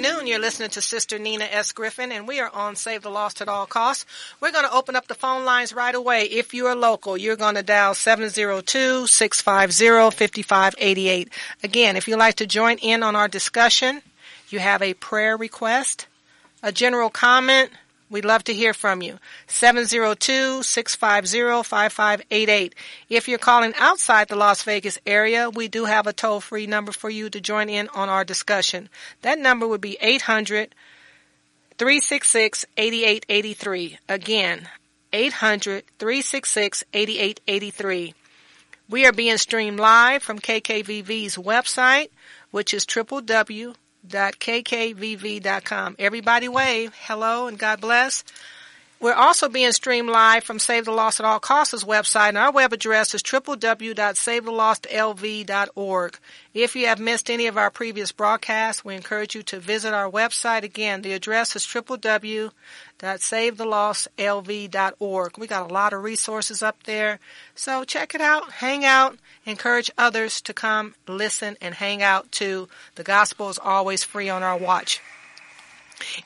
Afternoon. You're listening to Sister Nina S. Griffin, and we are on Save the Lost at All Costs. We're going to open up the phone lines right away. If you are local, you're going to dial 702-650-5588. Again, if you'd like to join in on our discussion, you have a prayer request, a general comment, We'd love to hear from you. 702-650-5588. If you're calling outside the Las Vegas area, we do have a toll-free number for you to join in on our discussion. That number would be 800 366 8883. Again, 800 366 8883. We are being streamed live from KKVV's website, which is www www.kkvv.com. Everybody wave. Hello and God bless. We're also being streamed live from Save the Lost at All Costs' website, and our web address is www.savethelostlv.org. If you have missed any of our previous broadcasts, we encourage you to visit our website. Again, the address is www.savethelostlv.org. We got a lot of resources up there, so check it out, hang out, encourage others to come listen and hang out too. The gospel is always free on our watch.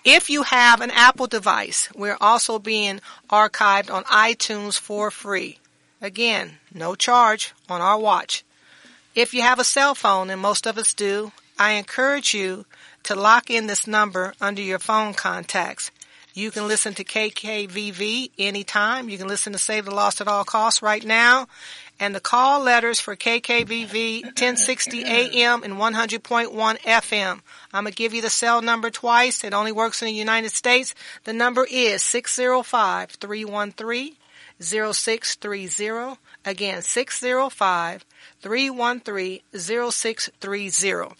If you have an Apple device, we're also being archived on iTunes for free. Again, no charge on our watch. If you have a cell phone, and most of us do, I encourage you to lock in this number under your phone contacts. You can listen to KKVV anytime. You can listen to Save the Lost at All Costs right now and the call letters for KKVV 1060 AM and 100.1 FM. I'm going to give you the cell number twice. It only works in the United States. The number is 605-313-0630. Again, 605-313-0630.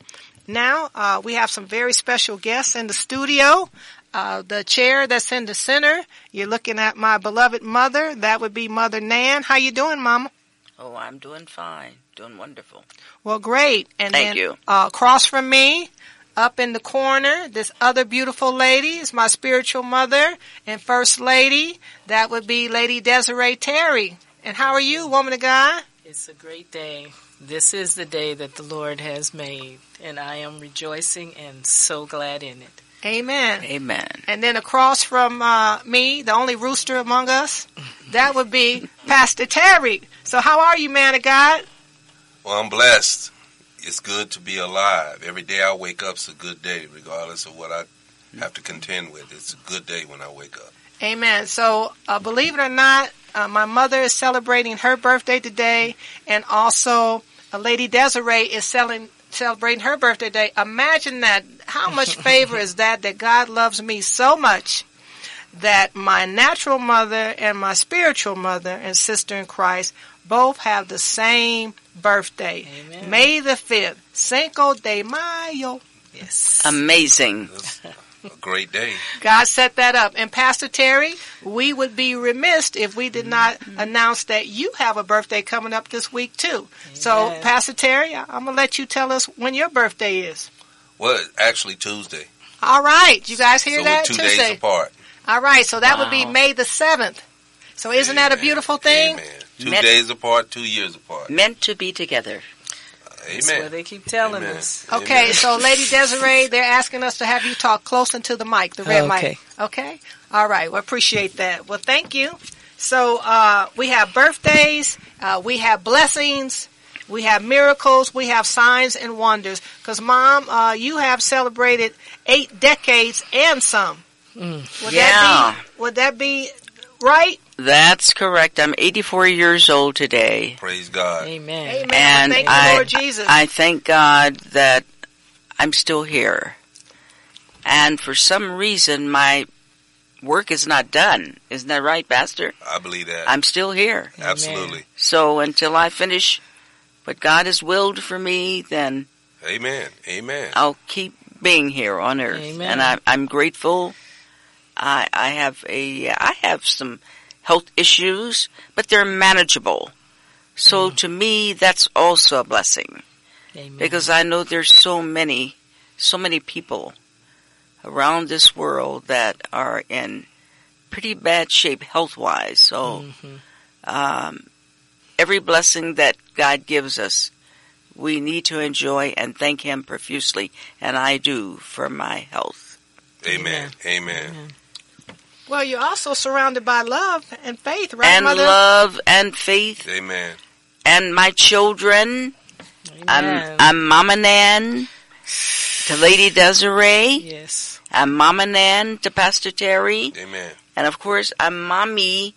Now, uh, we have some very special guests in the studio. Uh, the chair that's in the center, you're looking at my beloved mother. That would be Mother Nan. How you doing, Mama? Oh, I'm doing fine. Doing wonderful. Well, great. And Thank then, you. Uh, across from me, up in the corner, this other beautiful lady is my spiritual mother and first lady. That would be Lady Desiree Terry. And how are you, woman of God? It's a great day. This is the day that the Lord has made, and I am rejoicing and so glad in it. Amen. Amen. And then across from uh, me, the only rooster among us, that would be Pastor Terry. So how are you, man of God? Well, I'm blessed. It's good to be alive. Every day I wake up is a good day, regardless of what I have to contend with. It's a good day when I wake up. Amen. So, uh, believe it or not, uh, my mother is celebrating her birthday today, and also a Lady Desiree is selling, celebrating her birthday today. Imagine that. How much favor is that? That God loves me so much that my natural mother and my spiritual mother and sister in Christ both have the same birthday. Amen. May the 5th. Cinco de Mayo. Yes. Amazing. a great day. God set that up. And Pastor Terry, we would be remiss if we did not mm-hmm. announce that you have a birthday coming up this week too. Amen. So Pastor Terry, I'm going to let you tell us when your birthday is. Well, actually Tuesday. All right. You guys hear so that? two Tuesday. days apart. All right. So that wow. would be May the 7th. So isn't Amen. that a beautiful thing? Amen. Two Meant, days apart, two years apart. Meant to be together. Amen. That's what they keep telling Amen. us. Okay, Amen. so Lady Desiree, they're asking us to have you talk close into the mic, the red okay. mic. Okay. All right. We appreciate that. Well, thank you. So uh, we have birthdays, uh, we have blessings, we have miracles, we have signs and wonders. Because, Mom, uh, you have celebrated eight decades and some. Mm. Would yeah. That be, would that be right? That's correct. I'm 84 years old today. Praise God. Amen. Amen. And Thank you, I- Lord Jesus. I thank God that I'm still here. And for some reason, my work is not done. Isn't that right, Pastor? I believe that. I'm still here. Absolutely. So until I finish what God has willed for me, then Amen. Amen. I'll keep being here on earth. Amen. And I, I'm grateful. I, I have a, I have some health issues, but they're manageable. So Mm. to me, that's also a blessing Amen. because I know there's so many, so many people around this world that are in pretty bad shape health wise. So, Mhm. um, every blessing that God gives us, we need to enjoy and thank Him profusely, and I do for my health. Amen. Amen. Well, you're also surrounded by love and faith, right, and Mother? love and faith Amen. and my children. I'm, Amen. I'm Mama Nan to Lady Desiree. yes. I'm Mama Nan to Pastor Terry. Amen. And of course, I'm Mommy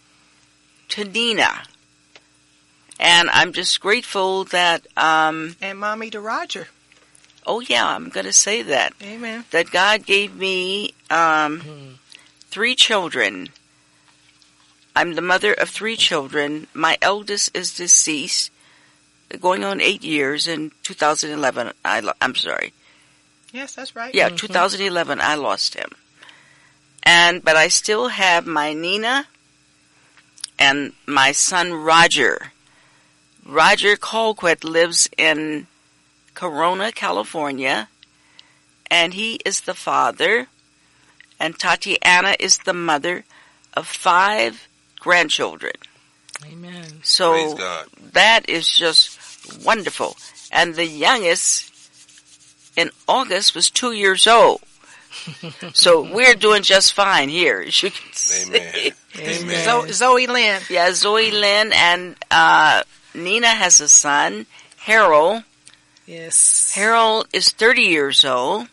to Nina. And I'm just grateful that, um, and mommy to Roger. oh yeah, I'm going to say that. Amen. That God gave me um, Mhm. Three children. I'm the mother of three children. My eldest is deceased, going on eight years in 2011. I lo- I'm sorry. Yes, that's right. Yeah, Mhm. 2011, I lost him. And, but I still have my Nina and my son Roger. Roger Colquitt lives in Corona, California, and he is the father, and Tatiana is the mother of five grandchildren. Amen. So God. that is just wonderful. And the youngest in August was two years old. so we're doing just fine here, as you can see. Amen. Amen. Zo- Zoe Lynn. Yeah, Zoe Lynn and uh, Nina has a son, Harold. Yes. Harold is 30 years old.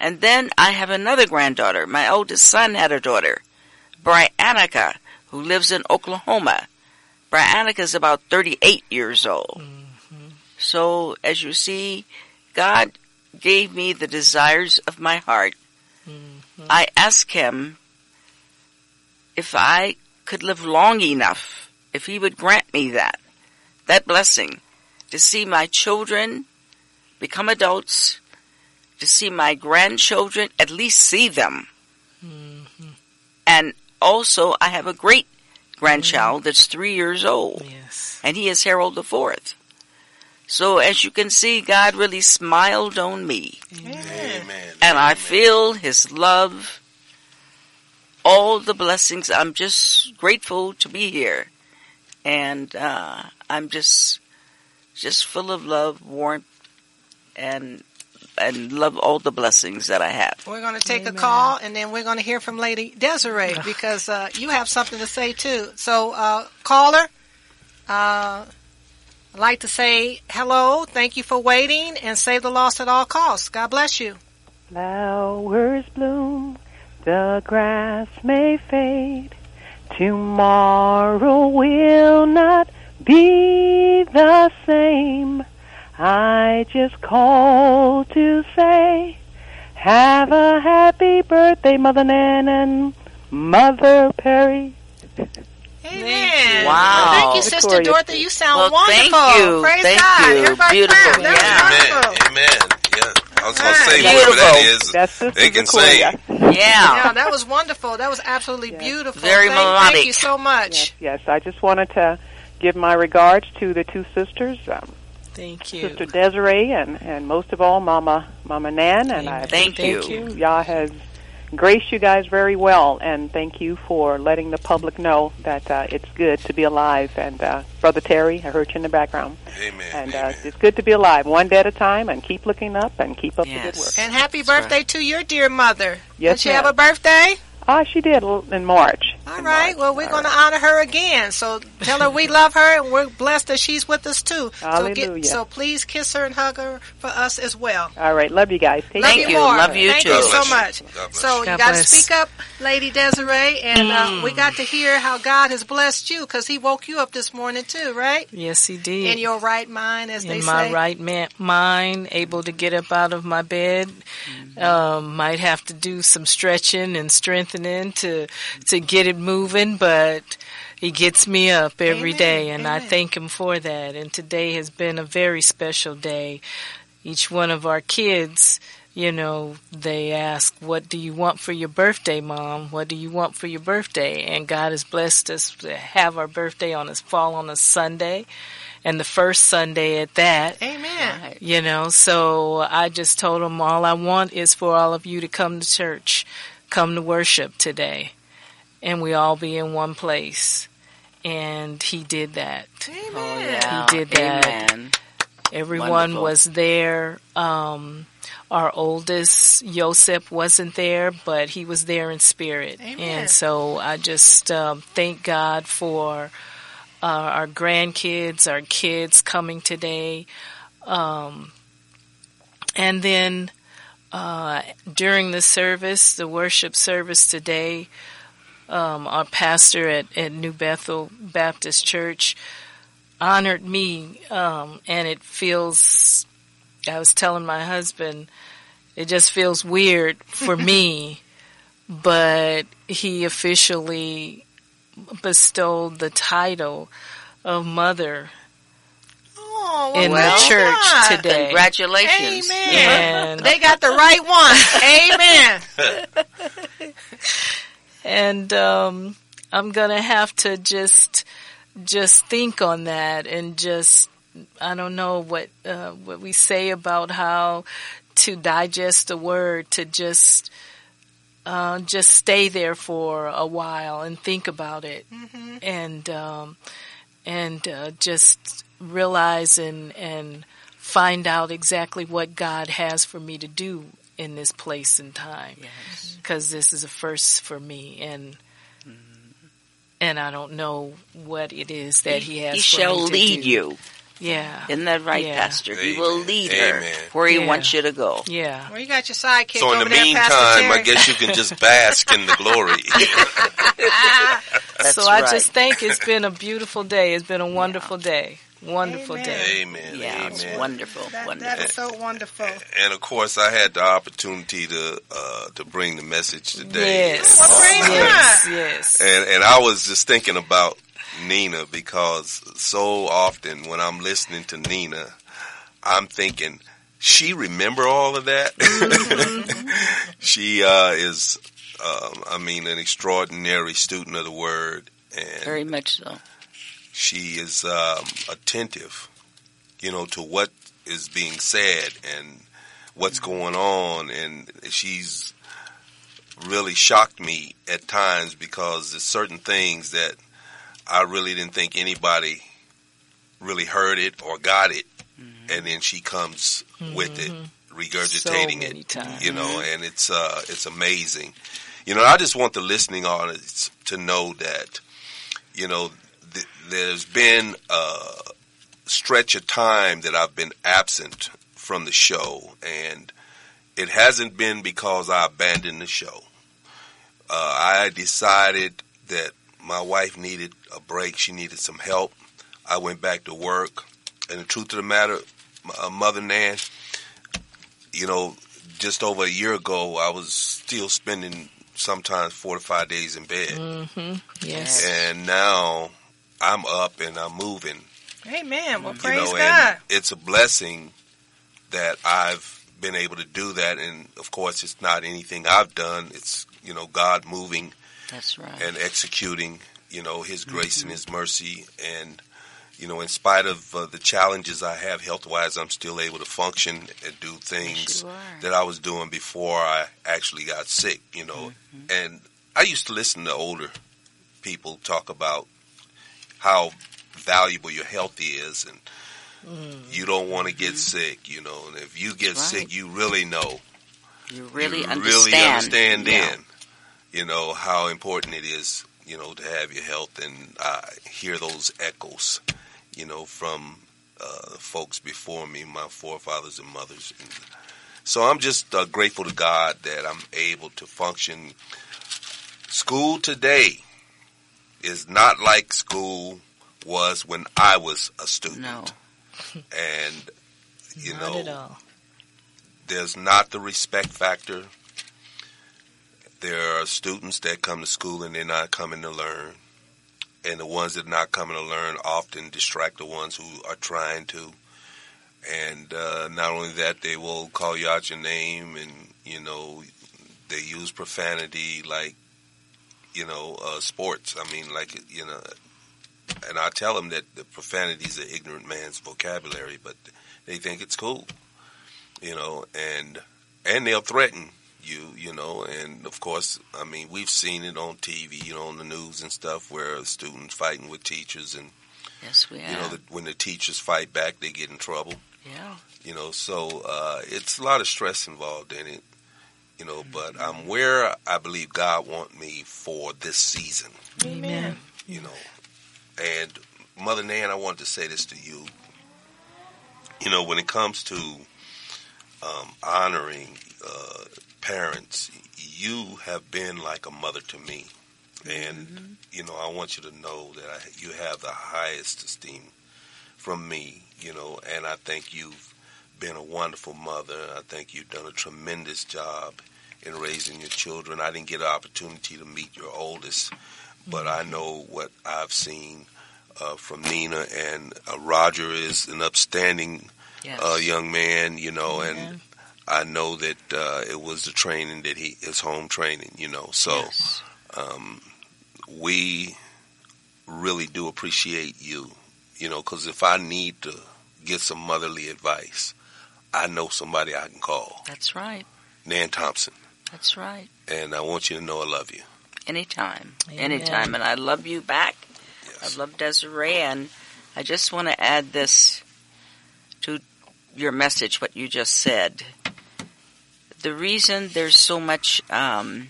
And then I have another granddaughter. My oldest son had a daughter, Briannica, who lives in Oklahoma. Briannica is about 38 years old. So, as you see, God gave me the desires of my heart. Mhm. I asked Him if I could live long enough, if He would grant me that, that blessing, to see my children become adults, to see my grandchildren, at least see them. Mhm. And also, I have a great grandchild that's three years old, Yes. and he is Harold the Fourth. So, as you can see, God really smiled on me, Amen. and I feel His love, all the blessings. I'm just grateful to be here, and uh, I'm just, just full of love, warmth, and and love all the blessings that I have. We're going to take Amen. a call, and then we're going to hear from Lady Desiree because uh, you have something to say too. So, uh, caller, uh, I'd like to say hello, thank you for waiting, and save the lost at all costs. God bless you. Flowers bloom, the grass may fade. Tomorrow will not be the same. I just called to say, have a happy birthday, Mother Nan and Mother Perry. Amen. Wow. Thank you, Sister Victoria. Dorothy. You sound Well, thank you. Praise Thank God. you. Everybody Beautiful. clap. That Yeah. was Amen. wonderful. Amen. Yeah. I was going to Right. say whatever that is. That's Sister They can Victoria. Yeah. Yeah, that was wonderful. That was absolutely Yes. beautiful. Very thank, Thank you so much. Yes, yes. I just wanted to give my regards to the two sisters, um, Thank you. Sister Desiree, and, and most of all, Mama Mama Nan. And I Thank appreciate you. Yah has graced you guys very well, and thank you for letting the public know that uh, it's good to be alive. And uh, Brother Terry, I heard you in the background, Amen. and uh, it's good to be alive, one day at a time, and keep looking up and keep up the good work. And happy That's birthday to your dear mother. Yes, Did she have a birthday? Ah, she did in March. All in right. March. Well, we're All going to honor her again. So tell her we love her and we're blessed that she's with us too. So, Hallelujah. so please kiss her and hug her for us as well. All right. Love you guys. Take Love Thank you you. more. Love you Thank too. you so much. So you. you got to speak up, Lady Desiree, and uh, we got to hear how God has blessed you because He woke you up this morning too, right? Yes, he did. In your right mind, as they say. in my right ma- mind, able to get up out of my bed. Um, might have to do some stretching and strengthening to to get it moving, but he gets me up every Amen. day, and I thank him for that. And today has been a very special day. Each one of our kids. You know, they ask, what do you want for your birthday, mom? What do you want for your birthday? And God has blessed us to have our birthday on us fall on a Sunday and the first Sunday at that. Amen. You know, so I just told them all I want is for all of you to come to church, come to worship today, and we all be in one place. And he did that. Amen. Oh, yeah. He did that. Amen. Everyone Wonderful. was there. Um, our oldest, Joseph, wasn't there, but he was there in spirit. Amen. And so I just um, thank God for uh, our grandkids, our kids coming today. Um, and then uh, during the service, the worship service today, um, our pastor at, at New Bethel Baptist Church honored me, um, and it feels. I was telling my husband, it just feels weird for me, but he officially bestowed the title of mother Oh, well, in well the church today. Congratulations. Amen. They got the right one. Amen. and um, I'm gonna have to just just think on that and just I don't know what uh, what we say about how to digest a word to just uh, just stay there for a while and think about it and um, and uh, just realize and and find out exactly what God has for me to do in this place and time Yes. because this is a first for me and and I don't know what it is that he, has He for shall me to lead do. you. Yeah. Isn't that right, Yeah. Pastor? He will Amen. lead her where he Yeah. wants you to go. Yeah. Well, you got your sidekick So in the there, meantime, I guess you can just bask in the glory. That's so I just think it's been a beautiful day. It's been a wonderful day. Wonderful Amen. day. Amen. Yeah, it's wonderful. That, wonderful. that is so wonderful. And of course, I had the opportunity to uh, to bring the message today. Yes. Well, praise yes. Yes. And and I was just thinking about Nina because so often when I'm listening to Nina, I'm thinking she remember all of that. she uh, is, um, I mean, an extraordinary student of the word, and Very much so. She is um, attentive, you know, to what is being said and what's going on, and she's really shocked me at times because there's certain things that I really didn't think anybody really heard it or got it, and then she comes with it, regurgitating So it, times. you know, and it's uh, it's amazing. You know, I just want the listening audience to know that, you know, there's been a stretch of time that I've been absent from the show, and it hasn't been because I abandoned the show. Uh, I decided that my wife needed a break. She needed some help. I went back to work. And the truth of the matter, uh, Mother Nan, you know, just over a year ago, I was still spending sometimes four to five days in bed. Mm-hmm. Yes. And now I'm up and I'm moving. Amen. Well, You praise know, God. it's a blessing that I've been able to do that. And of course, it's not anything I've done. It's, you know, God moving That's right. and executing, you know, His grace and His mercy. And, you know, in spite of uh, the challenges I have health wise, I'm still able to function and do things you are. that I was doing before I actually got sick, you know. And I used to listen to older people talk about how valuable your health is and you don't want to get sick, you know. And if you get right. sick, you really know you really you understand. really understand Yeah. then, you know, how important it is you know, to have your health, and I hear those echoes, you know, from uh, folks before me, my forefathers and mothers. And so I'm just uh, grateful to God that I'm able to function. School today is not like school was when I was a student. No. And, you Not know, there's not the respect factor. There are students that come to school and they're not coming to learn. And the ones that are not coming to learn often distract the ones who are trying to. And uh, not only that, they will call you out your name and, you know, they use profanity like, you know, uh, sports. I mean, like, you know, and I tell them that the profanity is an ignorant man's vocabulary, but they think it's cool, you know, and and they'll threaten you, you know, and of course, I mean, we've seen it on TV, you know, on the news and stuff, where students fighting with teachers, and Yes, we are you know, the, when the teachers fight back, they get in trouble, yeah. you know, so uh, it's a lot of stress involved in it, you know, but I'm where I believe God want me for this season Amen. you know. And Mother Nan, I want to say this to you. You know, when it comes to um, honoring uh, parents, you have been like a mother to me, and you know, I want you to know that I, you have the highest esteem from me. You know, and I think you've been a wonderful mother. I think you've done a tremendous job in raising your children. I didn't get an opportunity to meet your oldest, but I know what I've seen uh, from Nina and uh, Roger is an upstanding Yes. uh, young man, you know, and Amen. I know that uh, it was the training that he his home training, you know. So Yes. um, we really do appreciate you, you know, because if I need to get some motherly advice, I know somebody I can call, That's right. Nan Thompson, That's right. and I want you to know I love you. Anytime. Amen. Anytime. And I love you back. Yes. I love Desiree, and I just want to add this to your message, what you just said. The reason there's so much um,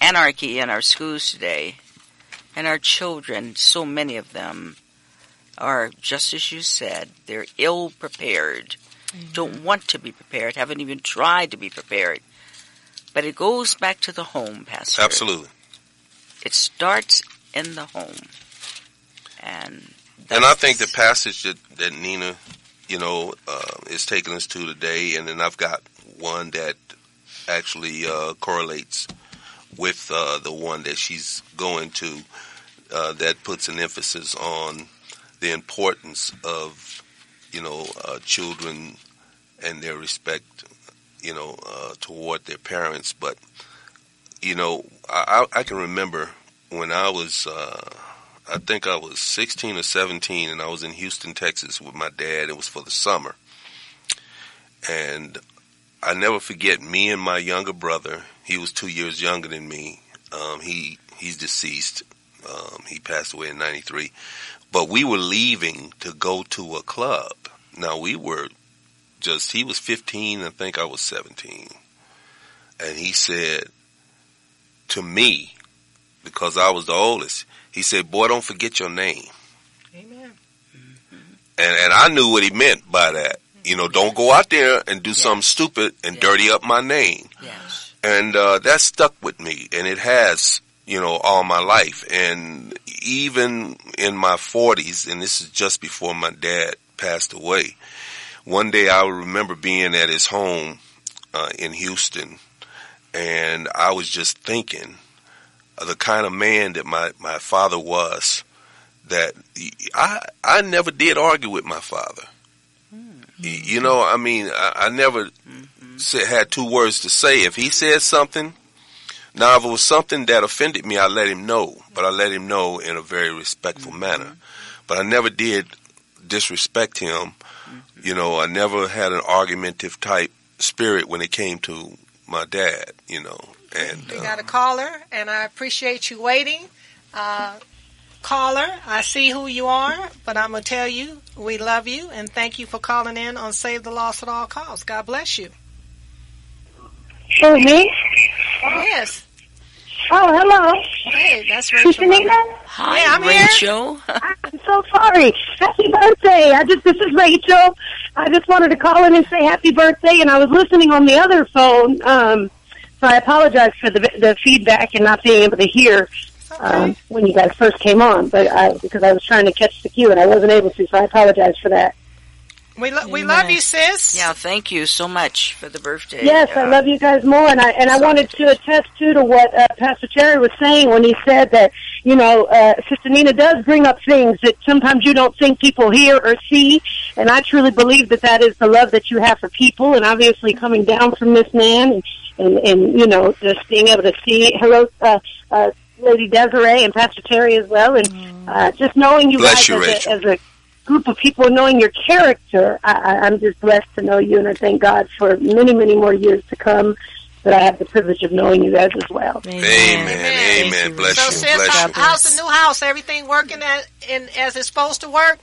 anarchy in our schools today, and our children, so many of them, are just as you said, they're ill prepared, don't want to be prepared, haven't even tried to be prepared. But it goes back to the home, Pastor. Absolutely. It starts in the home. And And I think the passage that, that Nina, you know, uh, is taking us to today, and then I've got one that actually uh, correlates with uh, the one that she's going to, uh, that puts an emphasis on the importance of, you know, uh, children and their respect, you know, uh, toward their parents. But, you know, I, I can remember when I was. Uh, I think I was 16 or 17, and I was in Houston, Texas with my dad. It was for the summer. And I never forget me and my younger brother. He was two years younger than me. Um, he he's deceased. Um, he passed away in '93. But we were leaving to go to a club. Now we were just. He was 15. I think I was 17. And he said to me, because I was the oldest, he said, "Boy, don't forget your name." Amen. And and I knew what he meant by that. You know, don't go out there and do something stupid and dirty up my name. Yes. And uh, that stuck with me, and it has, you know, all my life. And even in my 40s, and this is just before my dad passed away, one day I remember being at his home uh, in Houston, and I was just thinking of the kind of man that my, my father was. That I I never did argue with my father. Y- You know, I mean, I, I never said, had two words to say. If he said something, now if it was something that offended me, I let him know, but I let him know in a very respectful manner. But I never did disrespect him. You know, I never had an argumentative type spirit when it came to my dad. You know, and We uh, got a caller, and I appreciate you waiting. Uh, caller, I see who you are, but I'm going to tell you we love you and thank you for calling in on Save the Lost at All Costs. God bless you. Who, me? Yes. Oh, hello. Hey, that's Rachel. Sister Nina? Hi, Yeah, I'm here. Rachel. I'm so sorry. Happy birthday. I just, this is Rachel. I just wanted to call in and say happy birthday, and I was listening on the other phone, um, so I apologize for the, the feedback and not being able to hear um, when you guys first came on, but I, because I was trying to catch the cue and I wasn't able to, so I apologize for that. We, lo- we love you, sis. Yeah, thank you so much for the birthday. Yes, I Uh, love you guys more, and I and I wanted to attest too to what uh, Pastor Terry was saying when he said that you know uh, Sister Nina does bring up things that sometimes you don't think people hear or see, and I truly believe that that is the love that you have for people, and obviously coming down from this man, and and, and you know just being able to see hello. Uh, uh, Lady Desiree and Pastor Terry as well, and uh, just knowing you Bless guys you, as, Rachel. a, as a group of people knowing your character, I, I, I'm just blessed to know you, and I thank God for many, many more years to come that I have the privilege of knowing you guys as well. Amen. Amen. Amen. Bless So, you. sis, Bless how, you. how's the new house? Everything working at, in, as it's supposed to work?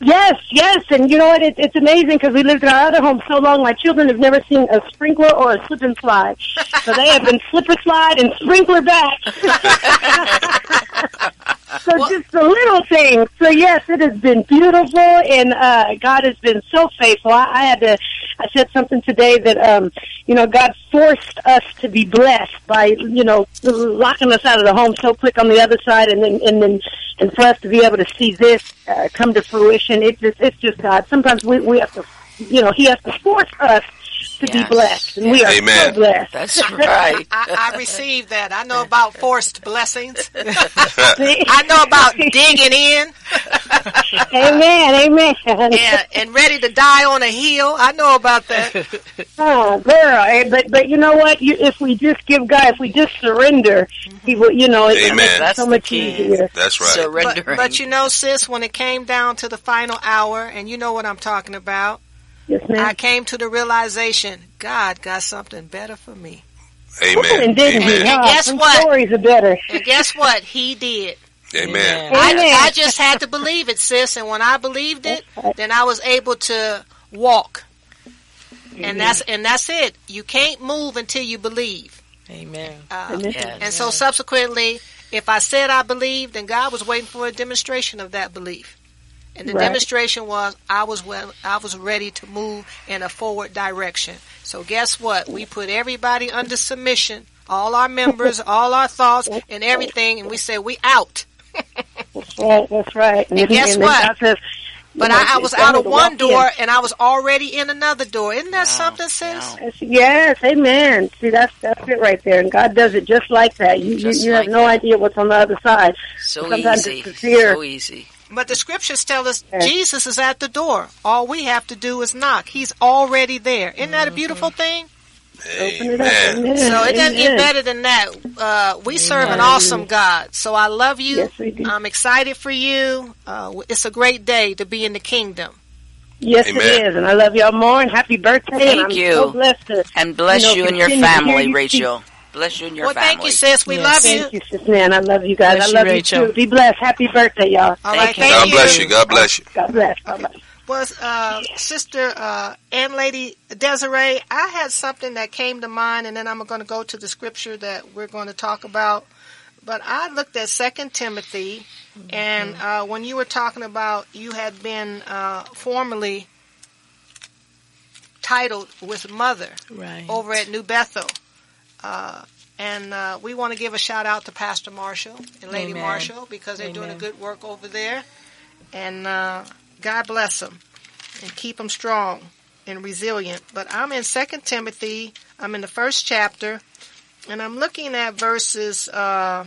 Yes, yes, and you know what? It, it's amazing because we lived in our other home so long. My children have never seen a sprinkler or a slip and slide, so they have been slipper slide and sprinkler back. so just the little things. So yes, it has been beautiful, and uh, God has been so faithful. I, I had to. I said something today that um, you know God forced us to be blessed by you know locking us out of the home so quick on the other side, and then and then and for us to be able to see this uh, come to fruition. It just it's just God. Sometimes we we have to you know He has to force us to Yes. be blessed, and we are Amen. so blessed. That's right. I, I received that. I know about forced blessings. I know about digging in amen, amen. and, and ready to die on a hill. I know about that. Oh, girl, eh, but but you know what? You, if we just give God, if we just surrender, He will. You know, it Amen. makes it That's so the much key. easier. That's right. Surrendering. But, but you know, sis, when it came down to the final hour, and you know what I'm talking about, Yes, I came to the realization God got something better for me. Amen. And didn't he? Amen. Huh? guess Some what? Stories are better. And guess what? He did. Amen. I, Amen. I just had to believe it, sis. And when I believed it, then I was able to walk. And that's and that's it. You can't move until you believe. Amen. Uh, Yes. and so subsequently, if I said I believed, then God was waiting for a demonstration of that belief. And the Right. demonstration was I was well, I was ready to move in a forward direction. So guess what? We put everybody under submission, all our members, all our thoughts, and everything, and we said we out. That's right. That's right. And guess then what? Says, But know, I, I was out of one door, in. and I was already in another door. Isn't that Wow. something, sis? Wow. Yes, amen. See, that's that's it right there, and God does it just like that. You Just you, you like have no that. idea what's on the other side. So Sometimes easy. it's the fear. So easy. But the scriptures tell us Yeah. Jesus is at the door. All we have to do is knock. He's already there. Isn't that a beautiful thing? Open it up. Amen. Amen. So it doesn't get better than that. Uh, we serve an awesome God. So I love you. Yes, we do. I'm excited for you. Uh, it's a great day to be in the kingdom. Yes, Amen. it is, and I love y'all more. And happy birthday! Thank and I'm you. so blessed to. And bless You know, you and your continue to family, you Rachel. Bless you and your well, family. thank you, sis. We Yes. love Thank you. Thank you, sis man. I love you guys. Bless I love you, Rachel. too. Be blessed. Happy birthday, y'all. All right, Thank you. thank God bless you. God bless you. God bless. Bye bye. was uh, Sister uh, and Lady Desiree. I had something that came to mind, and then I'm going to go to the scripture that we're going to talk about. But I looked at Second Timothy, and uh, when you were talking about you had been uh, formerly titled with Mother Right. over at New Bethel. Uh, and uh, we want to give a shout out to Pastor Marshall and Lady Amen. Marshall because they're doing a good work over there. And uh, God bless them and keep them strong and resilient. But I'm in Second Timothy. I'm in the first chapter, and I'm looking at verses uh,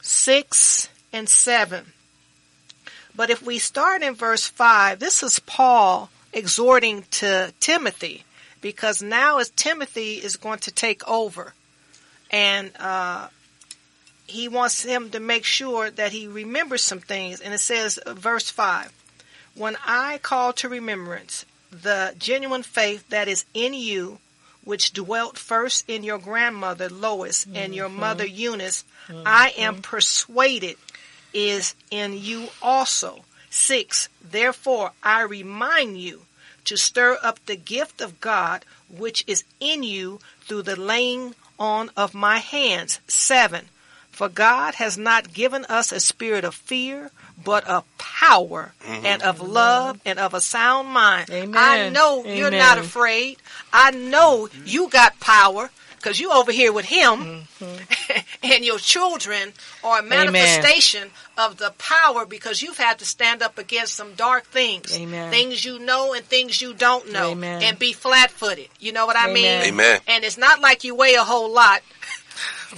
six and seven. But if we start in verse five, this is Paul exhorting to Timothy because now as Timothy is going to take over, and uh, he wants him to make sure that he remembers some things. And it says, uh, verse 5 When I call to remembrance the genuine faith that is in you, which dwelt first in your grandmother Lois and your mother Eunice, I am persuaded is in you also. 6. Therefore, I remind you to stir up the gift of God which is in you through the laying on of my hands. 7. For God has not given us a spirit of fear, but of power mm-hmm. and of love and of a sound mind. Amen. I know you're not afraid. I know mm-hmm. you got power because you over here with him mm-hmm. and your children are a manifestation of the power because you've had to stand up against some dark things. Amen. Things you know and things you don't know Amen. and be flat footed. You know what I mean? Amen. Amen. And it's not like you weigh a whole lot.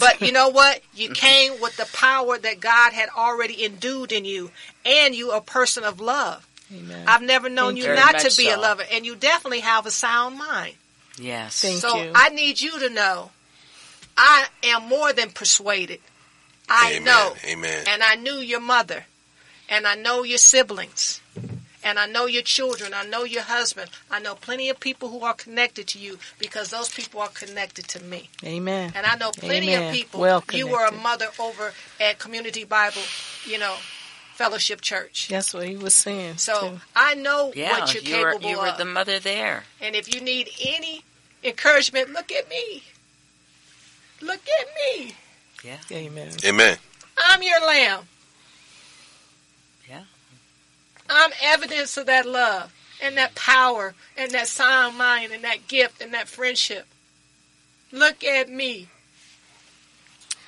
But you know what? You came with the power that God had already endued in you, and you a person of love. Amen. I've never known Thank you you. not to much be a lover, and you definitely have a sound mind. Yes. Thank so you. I need you to know, I am more than persuaded. I Amen. know, Amen. and I knew your mother, and I know your siblings, and I know your children. I know your husband. I know plenty of people who are connected to you because those people are connected to me. Amen. And I know plenty Amen. of people. Well you were a mother over at Community Bible, you know, Fellowship Church. That's what he was saying. So too. I know Yeah, what you're you were, capable you were of. the mother there. and if you need any encouragement, look at me. Look at me. Yeah. Amen. Amen. I'm your lamb. Yeah. I'm evidence of that love and that power and that sound mind and that gift and that friendship. Look at me.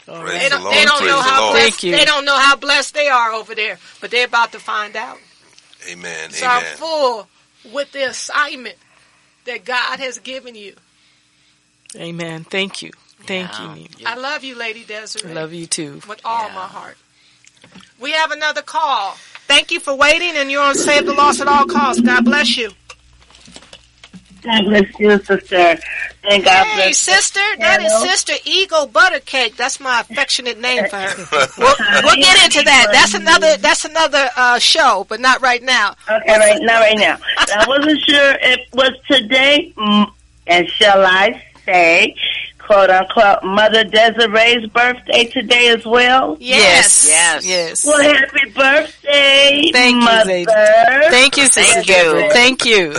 All Praise They don't, Lord. they don't know how Lord. blessed Thank you. they don't know how blessed they are over there, but they're about to find out. Amen. So I'm full with the assignment that God has given you. Amen. Thank you. Thank Yeah. you. Nina. I love you, Lady Desiree. I love you too. with all Yeah. my heart. We have another call. Thank you for waiting, and you're on Save the Lost at All Costs. God bless you. God bless you, sister. And God hey, bless sister, that is Sister Eagle Buttercake. That's my affectionate name for her. We'll, we'll get into that. That's another. That's another uh, show, but not right now. Okay, right now, right now. I wasn't sure if it was today, mm, and shall I say, quote unquote, Mother Desiree's birthday today as well. Yes. Yes. Yes. Well, happy birthday, Thank you, Mother. lady. Thank you, Sister Thank you. Deborah. Thank you.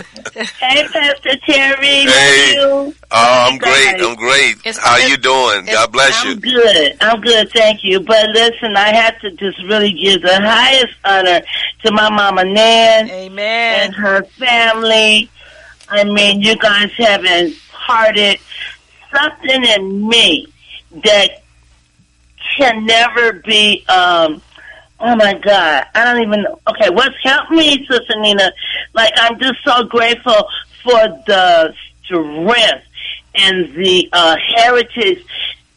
Hey, Pastor Terry. Hey. Love you. Oh, I'm great. I'm great. It's- How it's- you doing? God bless you. I'm good. I'm good, thank you. But listen, I have to just really give the highest honor to my mama Nan Amen. and her family. I mean, you guys have imparted something in me that can never be. um Oh my God, I don't even know. Okay, what's helped me, Sister Nina? Like, I'm just so grateful for the strength and the uh, heritage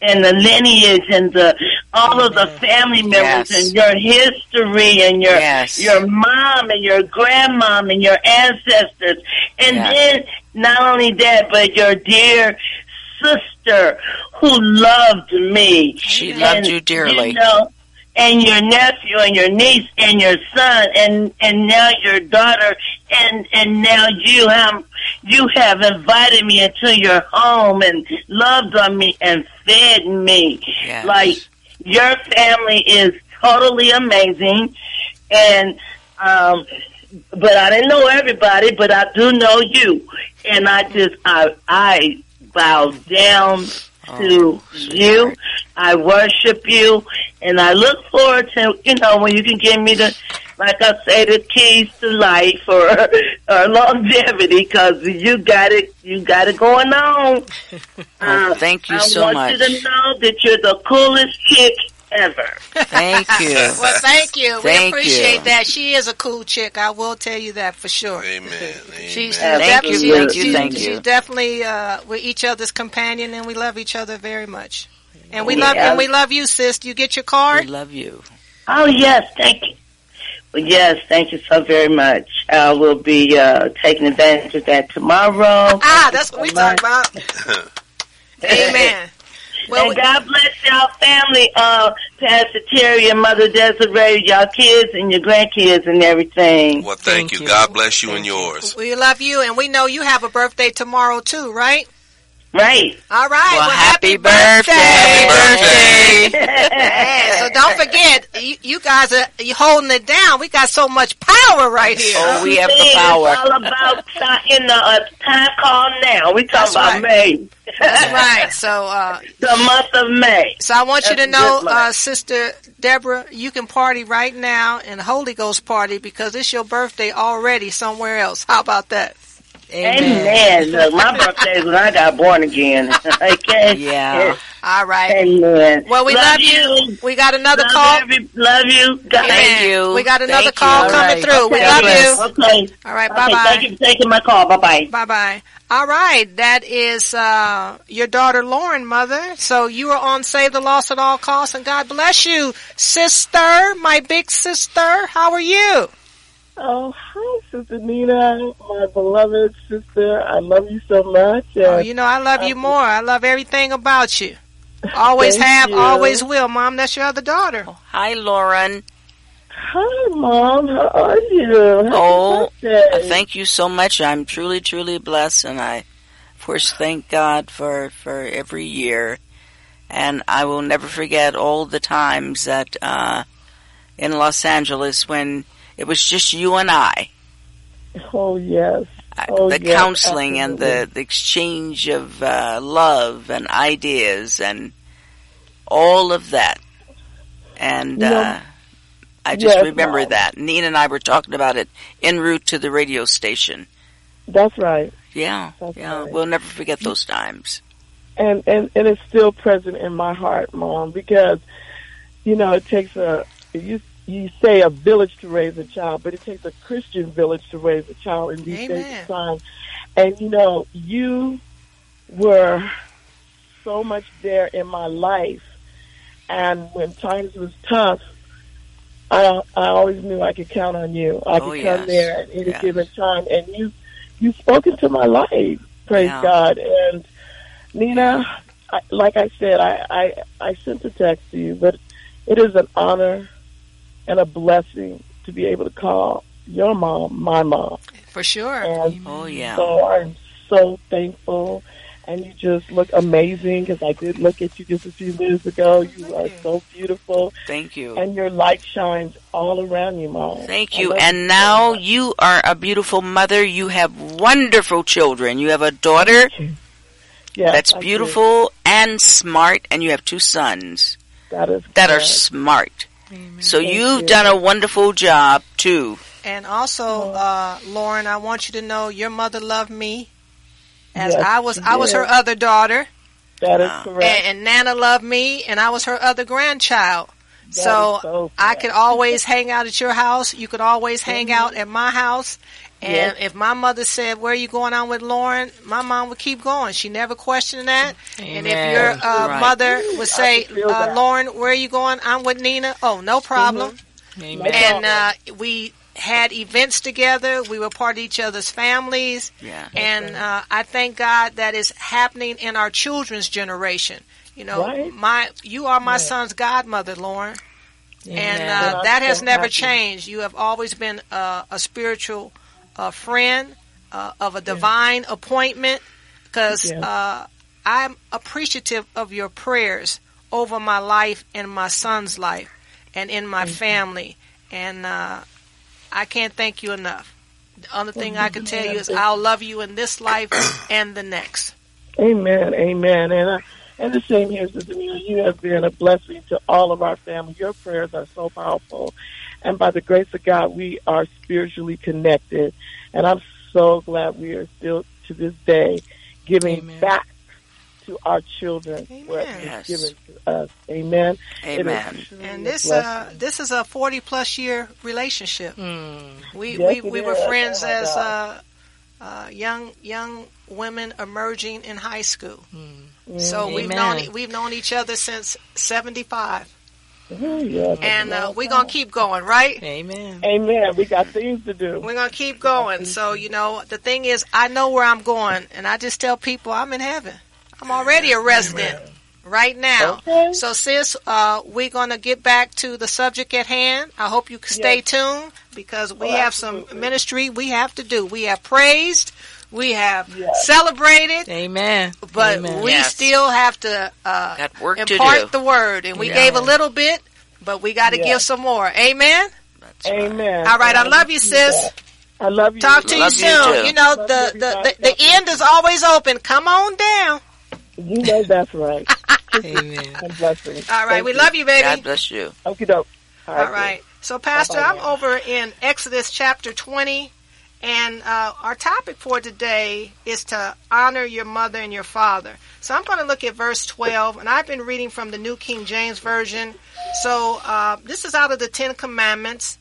and the lineage and the all of the family members Yes. and your history and your Yes. your mom and your grandmom and your ancestors. And Yes. then not only that, but your dear sister who loved me. She loved you dearly. You know, and your nephew and your niece and your son and and now your daughter and and now you have you have invited me into your home and loved on me and fed me Yes. like your family is totally amazing. And um but I didn't know everybody but I do know you. And I just I I bow down to you. I worship you, and I look forward to you know when you can give me the, like I say, the keys to life or or longevity because you got it, you got it going on. Oh, thank you I so want much. you to know that you're the coolest chick ever. Thank you. Well, thank you. Thank we appreciate you. that. She is a cool chick. I will tell you that for sure. Amen. She's Amen. Thank you, definitely, thank you, thank you. She's definitely uh, we're each other's companion, and we love each other very much. And we Yeah. love and we love you, sis. You get your card. We love you. Oh yes, thank you. Well, yes, thank you so very much. I will be uh, taking advantage of that tomorrow. Ah, that's what we talk about. Amen. Well, and God bless y'all family, uh, Pastor Terry and Mother Desiree, y'all kids and your grandkids and everything. Well, thank, Thank you. you. God bless you and Thank you. yours. we love you, and we know you have a birthday tomorrow too, right? Right. All right. Well, Well, happy birthday. Happy birthday. Hey, so don't forget, you, you guys are you holding it down. We got so much power right here. Oh, we have the It's power. all about time, in the uh, time call now. We That's talking about right. May, That's right. So, uh, the month of May. so I want you to That's a know, uh, Sister Deborah, you can party right now and Holy Ghost party because it's your birthday already somewhere else. How about that? Amen. Look, my birthday is when I got born again. okay. Yeah. All right. Amen. Well, we love, you. We got another Love, call. every, love you. God. Thank you. We got another Thank call you. coming All right. through. We love you. Okay. All right. Okay, Bye bye. Thank you for taking my call. Bye bye. Bye bye. All right, that is uh, your daughter Lauren, mother. So you are on Save the Lost at All Costs, and God bless you, sister, my big sister. How are you? Oh, hi, Sister Nina, my beloved sister. I love you so much. Oh, you know I love you more. I love everything about you. Always have, you. always will, Mom. That's your other daughter. Hi, Lauren. hi, Mom. How are you? Happy Oh, birthday. Thank you so much. I'm truly, truly blessed, and I, of course, thank God for for every year. And I will never forget all the times that uh, in Los Angeles when it was just you and I. Oh, yes. Oh, the yes, counseling and the, the exchange of uh, love and ideas and all of that. And uh, I just yes, remember that. Nina and I were talking about it en route to the radio station. That's right. Yeah, That's yeah. right. We'll never forget those times. And, and, and it's still present in my heart, Mom, because, you know, it takes a, you, you say a village to raise a child, but it takes a Christian village to raise a child in these days Amen. of time. And, you know, you were so much there in my life. And when times was tough, I I always knew I could count on you. I Oh, could yes. come there at any Yes. given time, and you you spoke into my life. Praise Yeah. God. And Nina, I, like I said, I, I I sent a text to you, but it is an honor and a blessing to be able to call your mom my mom. For sure. And Oh yeah. so I'm so thankful. And you just look amazing because I did look at you just a few minutes ago. You are so beautiful, Thank you. and your light shines all around you, Mom. Thank you. And so now much. you are a beautiful mother. You have wonderful children. You have a daughter Yes, that's I do. beautiful and smart, and you have two sons That is that are correct. Smart. So Thank you've you. done a wonderful job too. And also, uh, Lauren, I want you to know your mother loved me, as Yes, I was I was her other daughter. That is correct. and, and Nana loved me, and I was her other grandchild. So so I could always hang out at your house. You could always hang out at my house. And Yes. if my mother said, "Where are you going on with Lauren?" my mom would keep going. She never questioned that. And if your uh, Right. mother would say, uh, "Lauren, where are you going?" I'm with Nina. Oh, no problem. Amen. And uh, we had events together. We were part of each other's families. Yeah. And uh, I thank God that is happening in our children's generation. You know, Right. my you are my Right. son's godmother, Lauren, and Amen. uh, that has so never happy. changed. You have always been uh, a spiritual uh, friend uh, of a divine appointment, because Yeah. uh, I'm appreciative of your prayers over my life and my son's life, and in my family, and uh, I can't thank you enough. The other thing I can tell you is I'll love you in this life and the next. Amen, amen. And I, and the same here, Sister Nina. You have been a blessing to all of our family. Your prayers are so powerful. And by the grace of God, we are spiritually connected. And I'm so glad we are still, to this day, giving Amen. back to our children what Amen. is Yes. given to us. Amen. Amen. And this uh, this is a forty plus year relationship. Mm. We Yes, we, we were is. friends Oh, as uh, God. Uh, young young women emerging in high school. Mm. So we've known we've known each other since seventy five. yes. and uh, we're gonna keep going, right? Amen. Amen. We got things to do. We're gonna keep going. So you know the thing is, I know where I'm going, and I just tell people I'm in heaven. I'm already a resident right now. Okay. So, sis, uh, we're going to get back to the subject at hand. I hope you can stay Yes. tuned because we Oh, have some ministry we have to do. We have praised, we have Yes. celebrated, Amen. but Amen. we Yes. still have to uh, Got work to impart do. the word. And we Yeah. gave a little bit, but we got to Yeah. give some more. Amen. That's right. Amen. All right, I love you, sis. I love you. Talk to you Love you soon. too. You know the you, the, the the end is always open. Come on down. You know that's right. Amen. And blessings. All right, we love you, baby. God bless you. Okie doke. All right. So, Pastor, Bye-bye I'm now. over in Exodus chapter 20, and uh, our topic for today is to honor your mother and your father. So, I'm going to look at verse 12, and I've been reading from the New King James Version. So, uh, this is out of the Ten Commandments,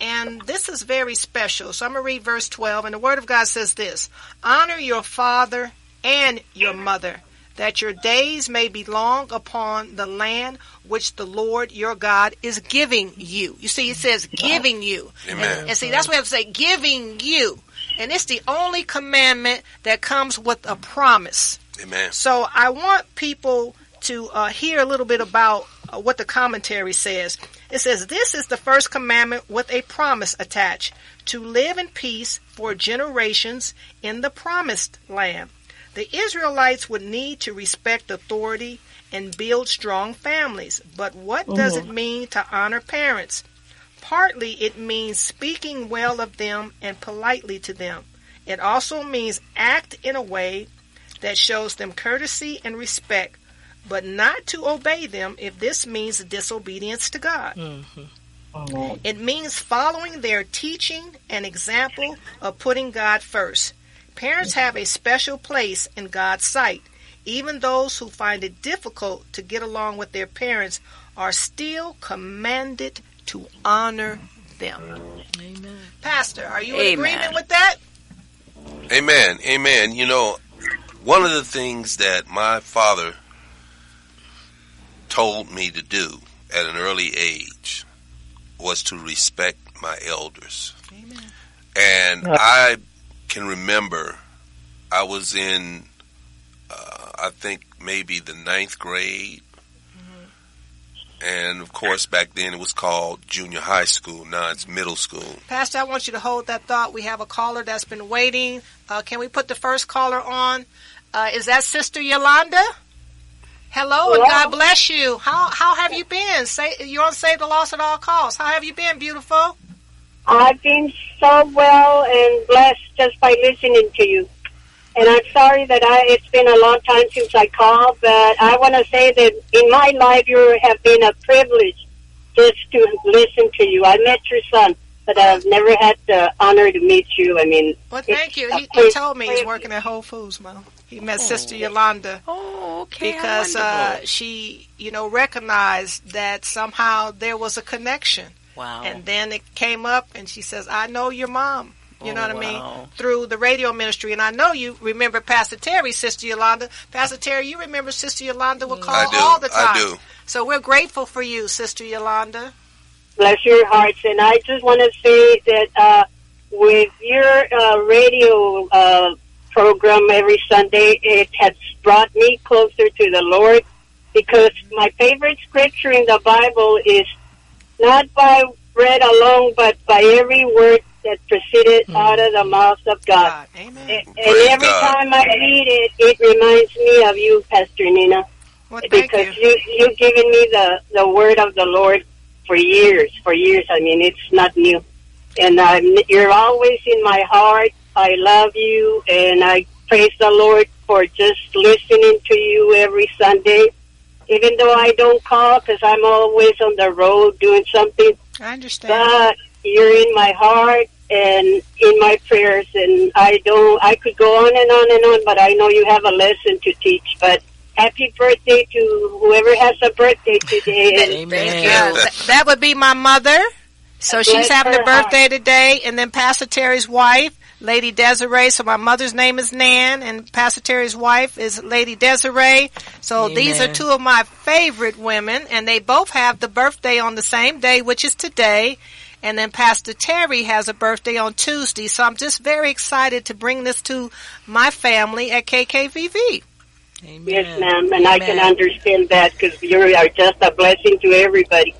and this is very special. So, I'm going to read verse 12, and the Word of God says this Honor your father and your mother, that your days may be long upon the land which the Lord your God is giving you. You see, it says giving you. Amen. And, and see, that's what I have to say, giving you. And it's the only commandment that comes with a promise. Amen. So I want people to uh, hear a little bit about uh, what the commentary says. It says, This is the first commandment with a promise attached to live in peace for generations in the promised land. The Israelites would need to respect authority and build strong families. But what oh, does it mean to honor parents? Partly it means speaking well of them and politely to them. It also means act in a way that shows them courtesy and respect, but not to obey them if this means disobedience to God. Mm-hmm. Oh, it means following their teaching and example of putting God first. Parents have a special place in God's sight. Even those who find it difficult to get along with their parents are still commanded to honor them. Amen. Pastor, are you in Amen. agreement with that? Amen. Amen. You know, one of the things that my father told me to do at an early age was to respect my elders. Amen. And uh, I can remember I was in, uh, I think maybe the ninth grade. And of course, back then it was called junior high school. Now it's middle school. Pastor, I want you to hold that thought. We have a caller that's been waiting. Uh, can we put the first caller on? Uh, is that Sister Yolanda? Hello, and God bless you. How how have you been? Say you're on Save the Lost at All Costs. How have you been, beautiful? I've been so well and blessed just by listening to you. And I'm sorry that I it's been a long time since I called, but I want to say that in my life you have been a privilege just to listen to you. I met your son, but I've never had the honor to meet you. I mean, Well, thank you. He, he told me he's working at Whole Foods, Mom. He met Sister Yolanda Oh, okay. because uh, she, you know, recognized that somehow there was a connection. Wow. And then it came up, and she says, "I know your mom." You know Oh, what I mean? Through the radio ministry, and I know you remember Pastor Terry, Sister Yolanda. Pastor Terry, you remember Sister Yolanda would call I do. all the time. I do. So we're grateful for you, Sister Yolanda. bless your hearts. And I just want to say that uh, with your uh, radio uh, program every Sunday, it has brought me closer to the Lord because my favorite scripture in the Bible is not by bread alone, but by every word that proceeded hmm. out of the mouth of God. God, Amen. And, and every God. time I read it, it reminds me of you, Pastor Nina Well, thank because you. you. you've given me the the word of the Lord for years, for years. I mean, it's not new, and I'm, you're always in my heart. I love you, and I praise the Lord for just listening to you every Sunday. Even though I don't call because I'm always on the road doing something, I understand. but you're in my heart and in my prayers, and I don't. I could go on and on and on, but I know you have a lesson to teach. But happy birthday to whoever has a birthday today. And Amen. Yeah, th- that would be my mother. So she's having a her heart. birthday today, and then Pastor Terry's wife, Lady Desiree. So my mother's name is Nan, and Pastor Terry's wife is Lady Desiree. So these are two of my favorite women, and they both have the birthday on the same day, which is today. And then Pastor Terry has a birthday on Tuesday. So I'm just very excited to bring this to my family at KKVV. Amen. Yes, ma'am, and I can understand that because you are just a blessing to everybody.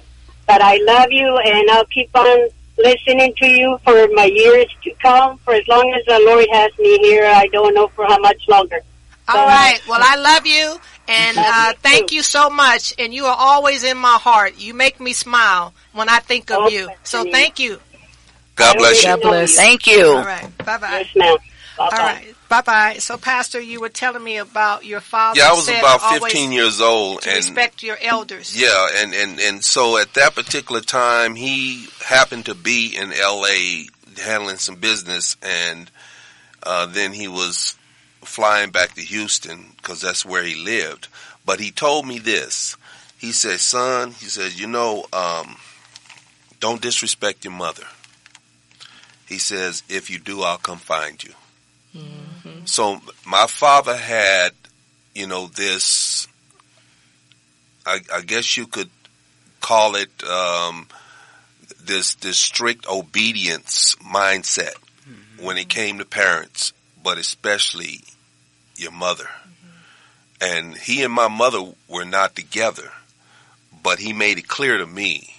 But I love you, and I'll keep on listening to you for my years to come. For as long as the Lord has me here, I don't know for how much longer. All right. Well, I love you, And uh, thank you so much. And you are always in my heart. You make me smile when I think of Oh, you. So thank you. God bless you. God bless. Thank you. All right. Bye bye. Yes, ma'am. Bye All right. Bye bye. So, Pastor, you were telling me about your father. Yeah, I was said about 15 years old, To and respect your elders. yeah, and and and so at that particular time, he happened to be in L.A. handling some business, and uh, then he was flying back to Houston because that's where he lived. But he told me this. He said, "Son," he said, "you know, um, don't disrespect your mother." He says, "If you do, I'll come find you." So my father had, you know, this. I, I guess you could call it um, this this strict obedience mindset when it came to parents, but especially your mother. And he and my mother were not together, but he made it clear to me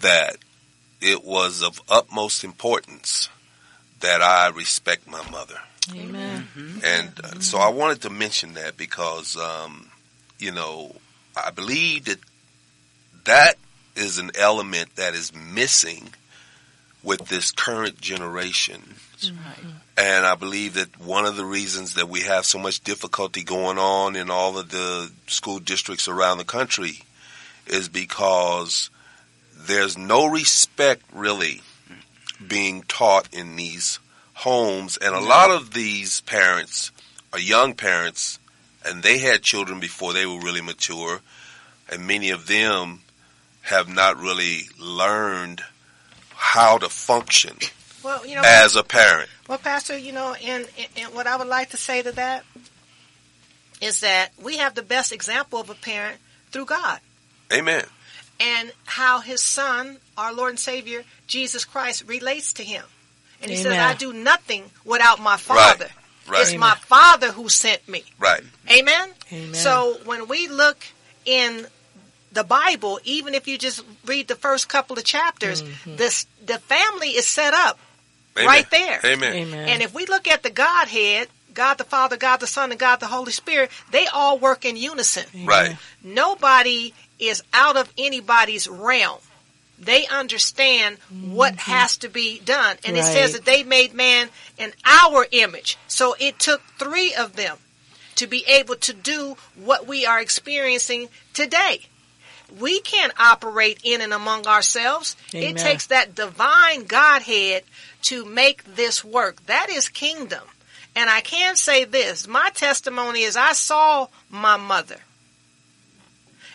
that it was of utmost importance that I respect my mother. Amen. And uh, so I wanted to mention that because, um, you know, I believe that that is an element that is missing with this current generation. And I believe that one of the reasons that we have so much difficulty going on in all of the school districts around the country is because there's no respect really being taught in these homes. And a lot of these parents are young parents and they had children before they were really mature. And many of them have not really learned how to function Well, you know, as a parent. well, Pastor, you know, and, and, and what I would like to say to that is that we have the best example of a parent through God Amen. and how His Son, our Lord and Savior Jesus Christ, relates to Him. And He says, "I do nothing without my Father. Right. It's my Father who sent me." Right. Amen. Amen. So when we look in the Bible, even if you just read the first couple of chapters, mm-hmm. this the family is set up Amen. right there. Amen. Amen. And if we look at the Godhead, God the Father, God the Son, and God the Holy Spirit, they all work in unison. Right. Nobody is out of anybody's realm. They understand what mm-hmm. has to be done. And it says that they made man in our image. So it took three of them to be able to do what we are experiencing today. We can't operate in and among ourselves. Amen. It takes that divine Godhead to make this work. That is kingdom. And I can say this my testimony is I saw my mother.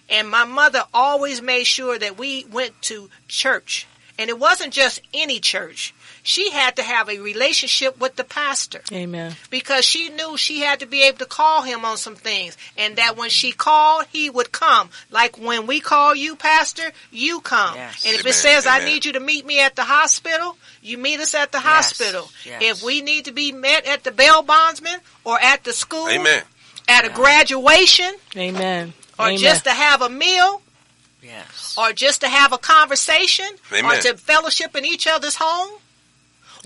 And my mother always made sure that we went to church. And it wasn't just any church. She had to have a relationship with the pastor Amen. because she knew she had to be able to call him on some things and that when she called he would come like when we call you pastor you come Yes. and if Amen. it says i need you to meet me at the hospital you meet us at the hospital Yes. if we need to be met at the bail bondsman or at the school Amen. at a graduation Amen. Or Amen. just to have a meal Yes. or just to have a conversation or Amen. to fellowship in each other's home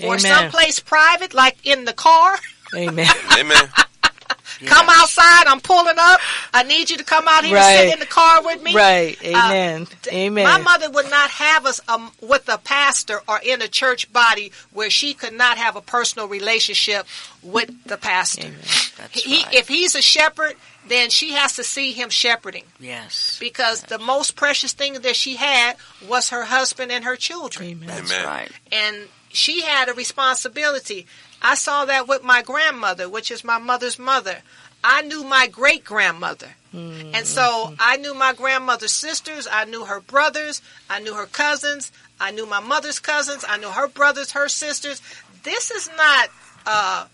or someplace private like in the car Amen. Amen. Come outside. I'm pulling up. I need you to come out here and sit in the car with me. Right. Amen. Amen. My mother would not have us um, with a pastor or in a church body where she could not have a personal relationship with the pastor. Amen. That's He, right. If he's a shepherd, then she has to see him shepherding yes. because the most precious thing that she had was her husband and her children. Amen. That's Amen. right. and she had a responsibility. I saw that with my grandmother, which is my mother's mother. I knew my great grandmother. And so I knew my grandmother's sisters, I knew her brothers, I knew her cousins, I knew my mother's cousins, I knew her brothers, her sisters. This is not uh,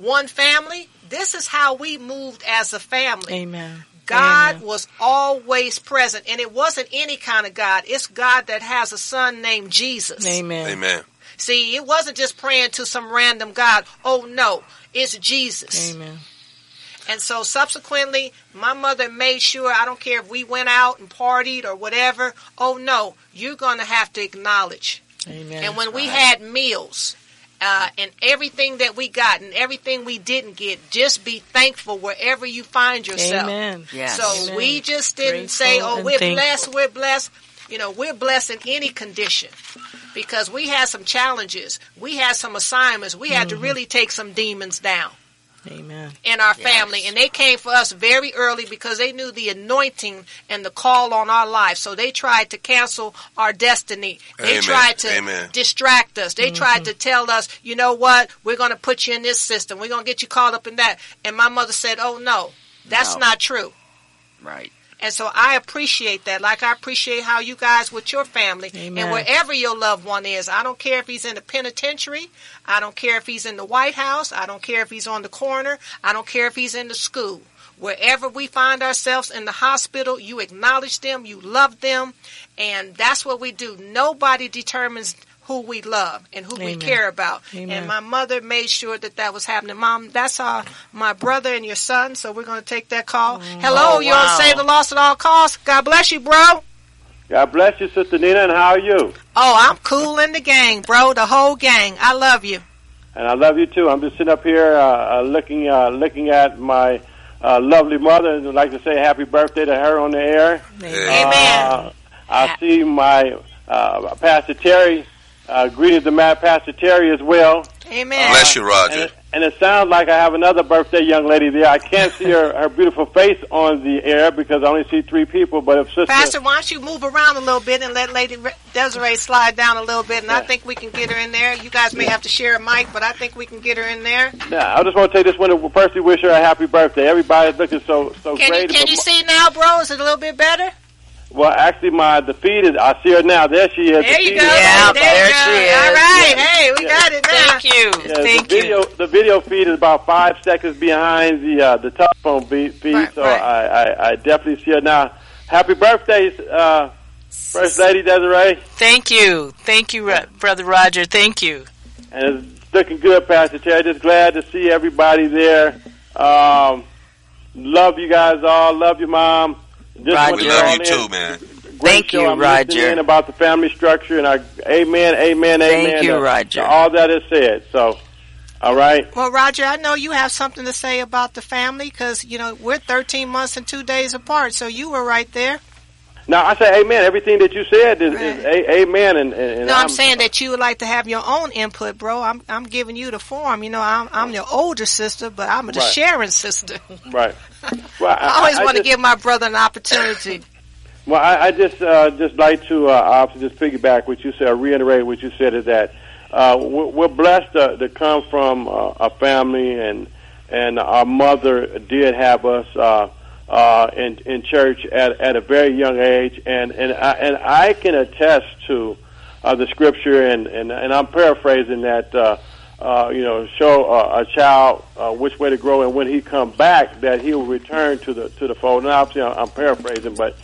one family. This is how we moved as a family. Amen. God Amen. was always present, and it wasn't any kind of God. It's God that has a son named Jesus. Amen. Amen. See, it wasn't just praying to some random God. Oh no, it's Jesus. Amen. And so subsequently, my mother made sure, I don't care if we went out and partied or whatever. Oh no, you're going to have to acknowledge. Amen. and when we right. had meals, uh, and everything that we got and everything we didn't get, just be thankful wherever you find yourself. Amen. Yes. So Amen. we just didn't say, "Oh, we're thankful. blessed, we're blessed." You know, we're blessed in any condition because we had some challenges, we had some assignments, we had to Mm-hmm. really take some demons down Amen. in our Yes. family, and they came for us very early because they knew the anointing and the call on our life. So they tried to cancel our destiny. They Amen. tried to Amen. distract us. They mm-hmm. tried to tell us, you know what, we're going to put you in this system. We're going to get you caught up in that. And my mother said, oh no, that's No. not true. Right. And so I appreciate that. Like I appreciate how you guys with your family Amen. and wherever your loved one is. I don't care if he's in the penitentiary. I don't care if he's in the White House. I don't care if he's on the corner. I don't care if he's in the school. Wherever we find ourselves in the hospital, you acknowledge them, you love them, and that's what we do. Nobody determines who we love and who we care about. Amen. And my mother made sure that that was happening. Mom, that's uh, my brother and your son, so we're going to take that call. Hello, Oh, you're on wow. Save the Lost at All Costs. God bless you, bro. God bless you, Sister Nina, and how are you? Oh, I'm cool in the gang, bro. The whole gang. I love you. And I love you too. I'm just sitting up here uh, uh, looking uh, looking at my uh, lovely mother, and would like to say happy birthday to her on the air. Amen. Uh, I see my uh, Pastor Terry. Uh, greetings to my Pastor Terry as well. Amen. Bless you, And Roger. it, and it sounds like I have another birthday young lady there. I can't see her, her beautiful face on the air because I only see three people. But if Sister Pastor, why don't you move around a little bit and let Lady Desiree slide down a little bit, and I think we can get her in there. You guys may have to share a mic, but I think we can get her in there. Yeah, I just want to take this one to personally wish her a happy birthday. Everybody's looking so so Can you, great. can you see now, bro? Is it a little bit better? Well, actually, my the feed. I see her now. There she is. The There you go. Yeah, there, there you go. she is. All right. Hey, we Yeah. got it now. Thank you. Yeah, Thank the you. video, The video feed is about five seconds behind the uh, the telephone feed, feed Right, so right. I, I, I definitely see her now. Happy birthday, uh, First Lady Desiree, Thank you. Thank you, Ro- Brother Roger. Thank you. and it's looking good, Pastor Terry. Just glad to see everybody there. Um, love you guys all. Love you, Mom. Just Roger. want We love you in. too, man. Great Thank show. you, I'm Roger. in about the family structure, and I, amen, amen, Thank amen. you, to- Roger. to all that is said. So, all right. Well, Roger, I know you have something to say about the family because you know we're 13 months and two days apart, so you were right there. Now I say amen. Everything that you said is, is a, amen. And, and, No, I'm, saying that you would like to have your own input, bro. I'm I'm giving you the form. You know, I'm I'm your older sister, but I'm the Right. sharing sister. right. Well, I always want to just, give my brother an opportunity. Well, I, I just uh, just like to uh, obviously just piggyback what you said, or reiterate what you said is that uh, we're, we're blessed to, to come from uh, a family, and and our mother did have us uh, uh, in in church at at a very young age, and and I, and I can attest to uh, the scripture, and and and I'm paraphrasing that. Uh, uh, you know, show uh, a child uh, which way to grow, and when he come back, that he will return to the to the fold. And obviously, I'm, I'm paraphrasing, but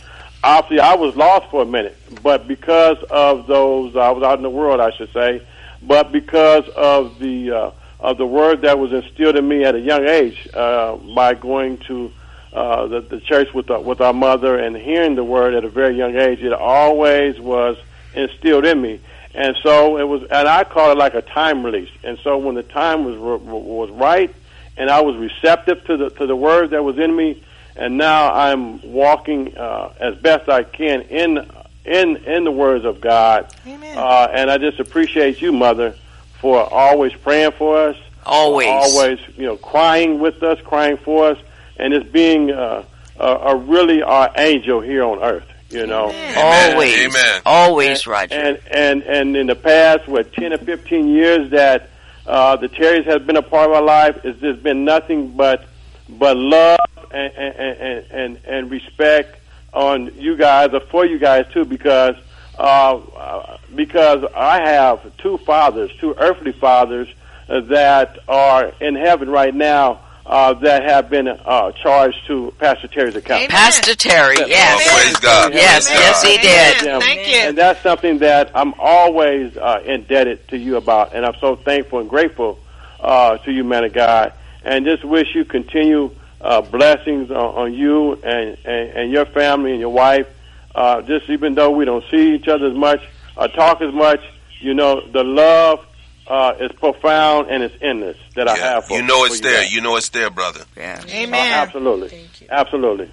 obviously I was lost for a minute, but because of those, I was out in the world, I should say, but because of the uh, of the word that was instilled in me at a young age uh, by going to uh, the, the church with uh, with our mother and hearing the word at a very young age, it always was instilled in me. And so it was, and I call it like a time release. And so when the time was was right, and I was receptive to the to the word that was in me, and now I'm walking uh, as best I can in in in the words of God. Amen. Uh, and I just appreciate you, Mother, for always praying for us, Always. always you know crying with us, crying for us, and it's being uh, a, a really our angel here on earth. You know. Amen. Always. Amen. Always, Roger. And and and in the past, what ten or fifteen years that uh, the Terrys has been a part of our life, it's just been nothing but but love and and and, and, and respect on you guys or for you guys too, because uh, uh, because I have two fathers, two earthly fathers uh, that are in heaven right now. Uh, that have been uh, charged to Pastor Terry's account. Amen. Pastor Terry, yes. Oh, praise God. Yes, Praise yes, he did. Amen. Thank you. And that's something that I'm always uh, indebted to you about, and I'm so thankful and grateful uh, to you, man of God, and just wish you continue uh, blessings on, on you and, and, and your family and your wife. Uh, just even though we don't see each other as much, or talk as much, you know, the love uh, is profound and it's endless that I have for You You know for it's there. guys. You know it's there, brother. Yeah. Uh, Amen. absolutely, Thank you. absolutely,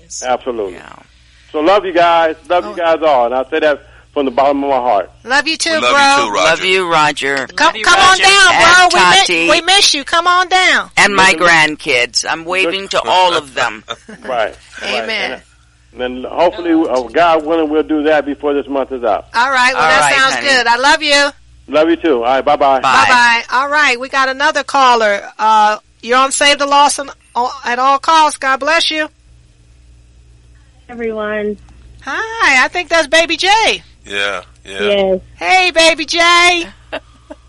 Yes. absolutely. Yeah. So love you guys, love Oh. you guys all, and I say that from the bottom of my heart. Love you too, We love bro. you too, Roger. Love you, Roger. Come, Love you, come on down, bro. And We, Tati. mi- we miss you. Come on down. And my grandkids. I'm waving to all of them. Right. Amen. Right. And, then hopefully, uh, God willing, we'll do that before this month is out. All right. Well, All that right, sounds honey. good. I love you. Love you too. All right. Bye bye. Bye. Bye bye. All right. We got another caller. Uh, you're on Save the Lost on, at all costs. God bless you. everyone. Hi. I think that's Baby J. Yeah, yeah. Yes. Hey, Baby J.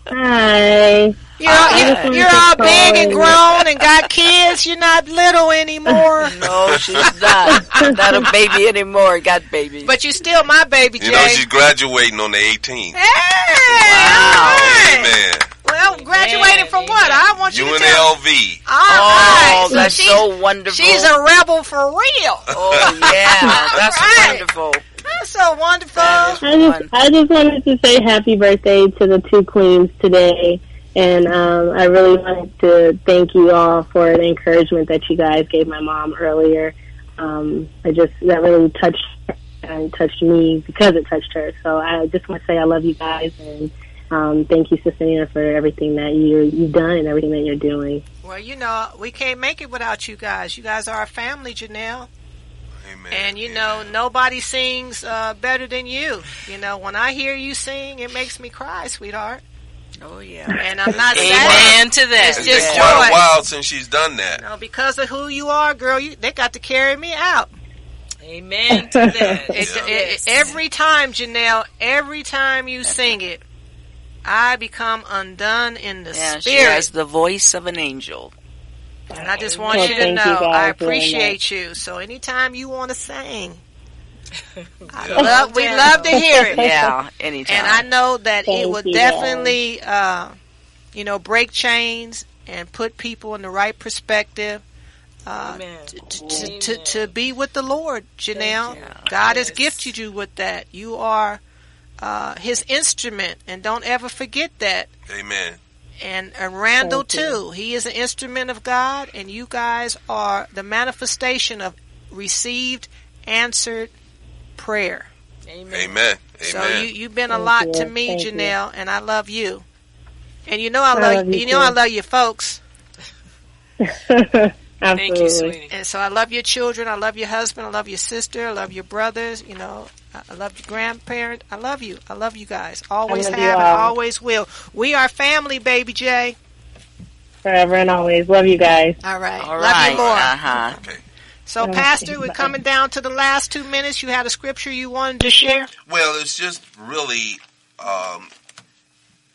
Hi. You're, you're, you're all call big and and- grown and got kids. You're not little anymore. No, she's not. not a baby anymore. Got babies. But you're still my baby, Jay. You know she's graduating on the 18th. hey, Wow. all right. Amen. Well, graduating from what? I want you to tell. UNLV. All oh, right. oh, that's she's, so wonderful. she's a rebel for real. Oh yeah, that's Right. wonderful. That's so wonderful. I just, wonderful. I just wanted to say happy birthday to the two queens today. And um, I really wanted to thank you all for the encouragement that you guys gave my mom earlier. Um, I just that really touched and touched me because it touched her. So I just want to say I love you guys and um, thank you, Sister Nina, for everything that you you've done and everything that you're doing. Well, you know, we can't make it without you guys. You guys are our family, Janelle. Amen. And you know, nobody sings uh, better than you. You know, when I hear you sing, it makes me cry, sweetheart. Oh yeah. And I'm not sad. Amen to that. It's It's just been quite joy. a while since she's done that. No, because of who you are, girl, you, they got to carry me out. Amen to that. It, Yeah. it- every time, Janelle, every time you sing it, I become undone in the Yeah, she has the voice of an angel. And I just oh, want Well, you to thank you know I appreciate you. So anytime you want to sing, I Yeah. Love, we love to hear it. Yeah, anytime. And I know that it Thank would you, definitely, uh, you know, break chains and put people in the right perspective. Uh, Amen. to, to, to, to be with the Lord, Janelle. you. God has gifted you with that. You are uh, His instrument, and don't ever forget that. Amen. And, and Randall Thank you. too. He is an instrument of God, and you guys are the manifestation of received, answered prayer. Amen. Amen. So Amen. you you've been a lot you. to me, Thank you. Janelle, and I love you. And you know I I love, love you you know I love your folks, Absolutely. Thank you, sweetie. and so I love your children. I love your husband. I love your sister. I love your brothers. You know, I I love your grandparent. I love you. I love you guys. Always love have and always will. We are family, baby J. Forever and always. Love you guys. All right. All love you more. Uh huh. Okay. So, Okay, Pastor, we're coming down to the last two minutes. You had a scripture you wanted to share. Well, it's just really um,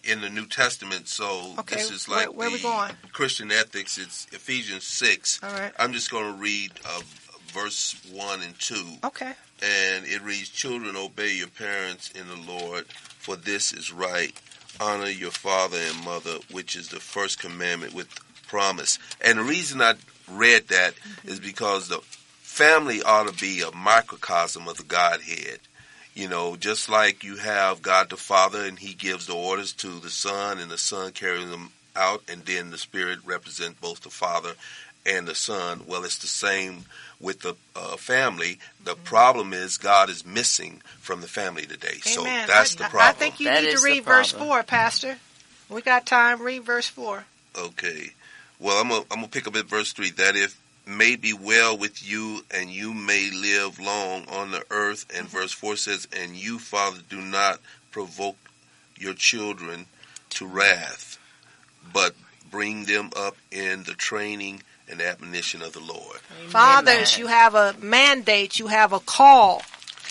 in the New Testament. So Okay, this is where- like where the we going? Christian ethics. It's Ephesians six. All right. I'm just going to read uh, verse one and two, Okay. and it reads: "Children, obey your parents in the Lord, for this is right. Honor your father and mother, which is the first commandment with promise." And the reason I read that is because the family ought to be a microcosm of the Godhead. You know, just like you have God the Father and He gives the orders to the Son and the Son carries them out and then the Spirit represents both the Father and the Son. Well, it's the same with the uh, family. The problem is God is missing from the family today. So that's I, the problem. I think you That need to read verse 4, Pastor. We got time. Read verse 4. Okay. Well, I'm gonna pick up at verse three. That if may be well with you, and you may live long on the earth. And mm-hmm. verse four says, "And you, Father, do not provoke your children to wrath, but bring them up in the training and admonition of the Lord." Fathers, you have a mandate. You have a call.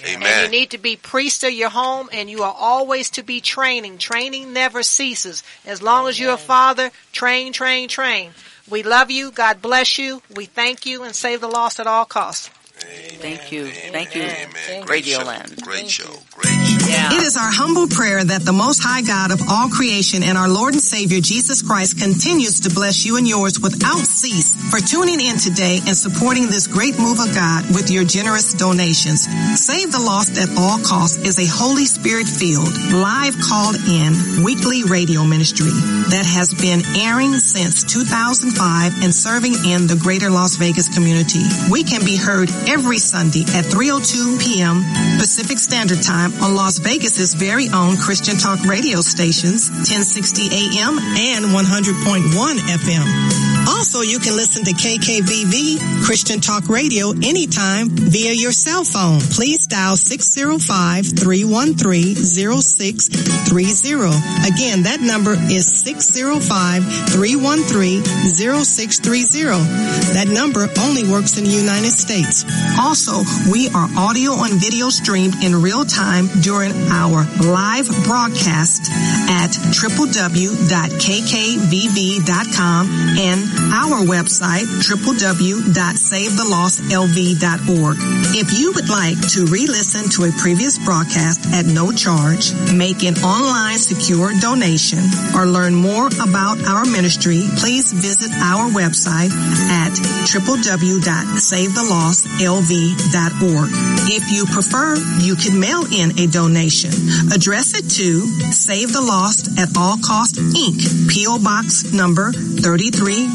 Amen. And you need to be priest of your home, and you are always to be training. Training never ceases. As long as you're a father, train, train, train. We love you. God bless you. We thank you and save the lost at all costs. Amen. Thank you. Amen. Thank you. Amen. Thank Great show. Radioland. Great show. you. Great Yeah. It is our humble prayer that the Most High God of all creation and our Lord and Savior Jesus Christ continues to bless you and yours without cease for tuning in today and supporting this great move of God with your generous donations. Save the Lost at All Costs is a Holy Spirit filled, live called in weekly radio ministry that has been airing since 2005 and serving in the greater Las Vegas community. We can be heard every Sunday at 3.02 p.m. Pacific Standard Time on Las Vegas's very own Christian Talk radio stations, 1060 AM and 100.1 FM. Also, you can listen to KKVV Christian Talk Radio anytime via your cell phone. Please dial 605-313-0630. Again, that number is 605-313-0630. That number only works in the United States. Also, we are audio and video streamed in real time during our live broadcast at www.kkvv.com and our website, www.savethelostlv.org. If you would like to re-listen to a previous broadcast at no charge, make an online secure donation, or learn more about our ministry, please visit our website at www.savethelostlv.org. If you prefer, you can mail in a donation. Address it to Save the Lost at All Cost Inc. P.O. Box number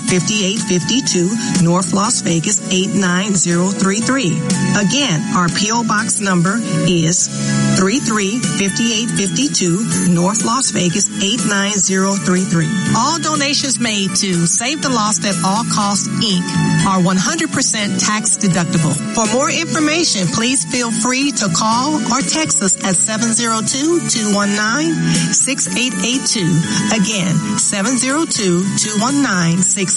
335852 North Las Vegas 89033. Again, our P.O. Box number is 335852 North Las Vegas 89033. All donations made to Save the Lost at All Costs Inc. are 100% tax deductible. For more information, please feel free to call or text us at 702-219-6882. Again, 702-219-6882.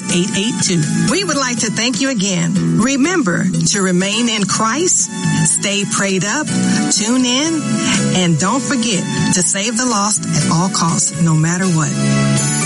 We would like to thank you again. Remember to remain in Christ, stay prayed up, tune in, and don't forget to save the lost at all costs, no matter what.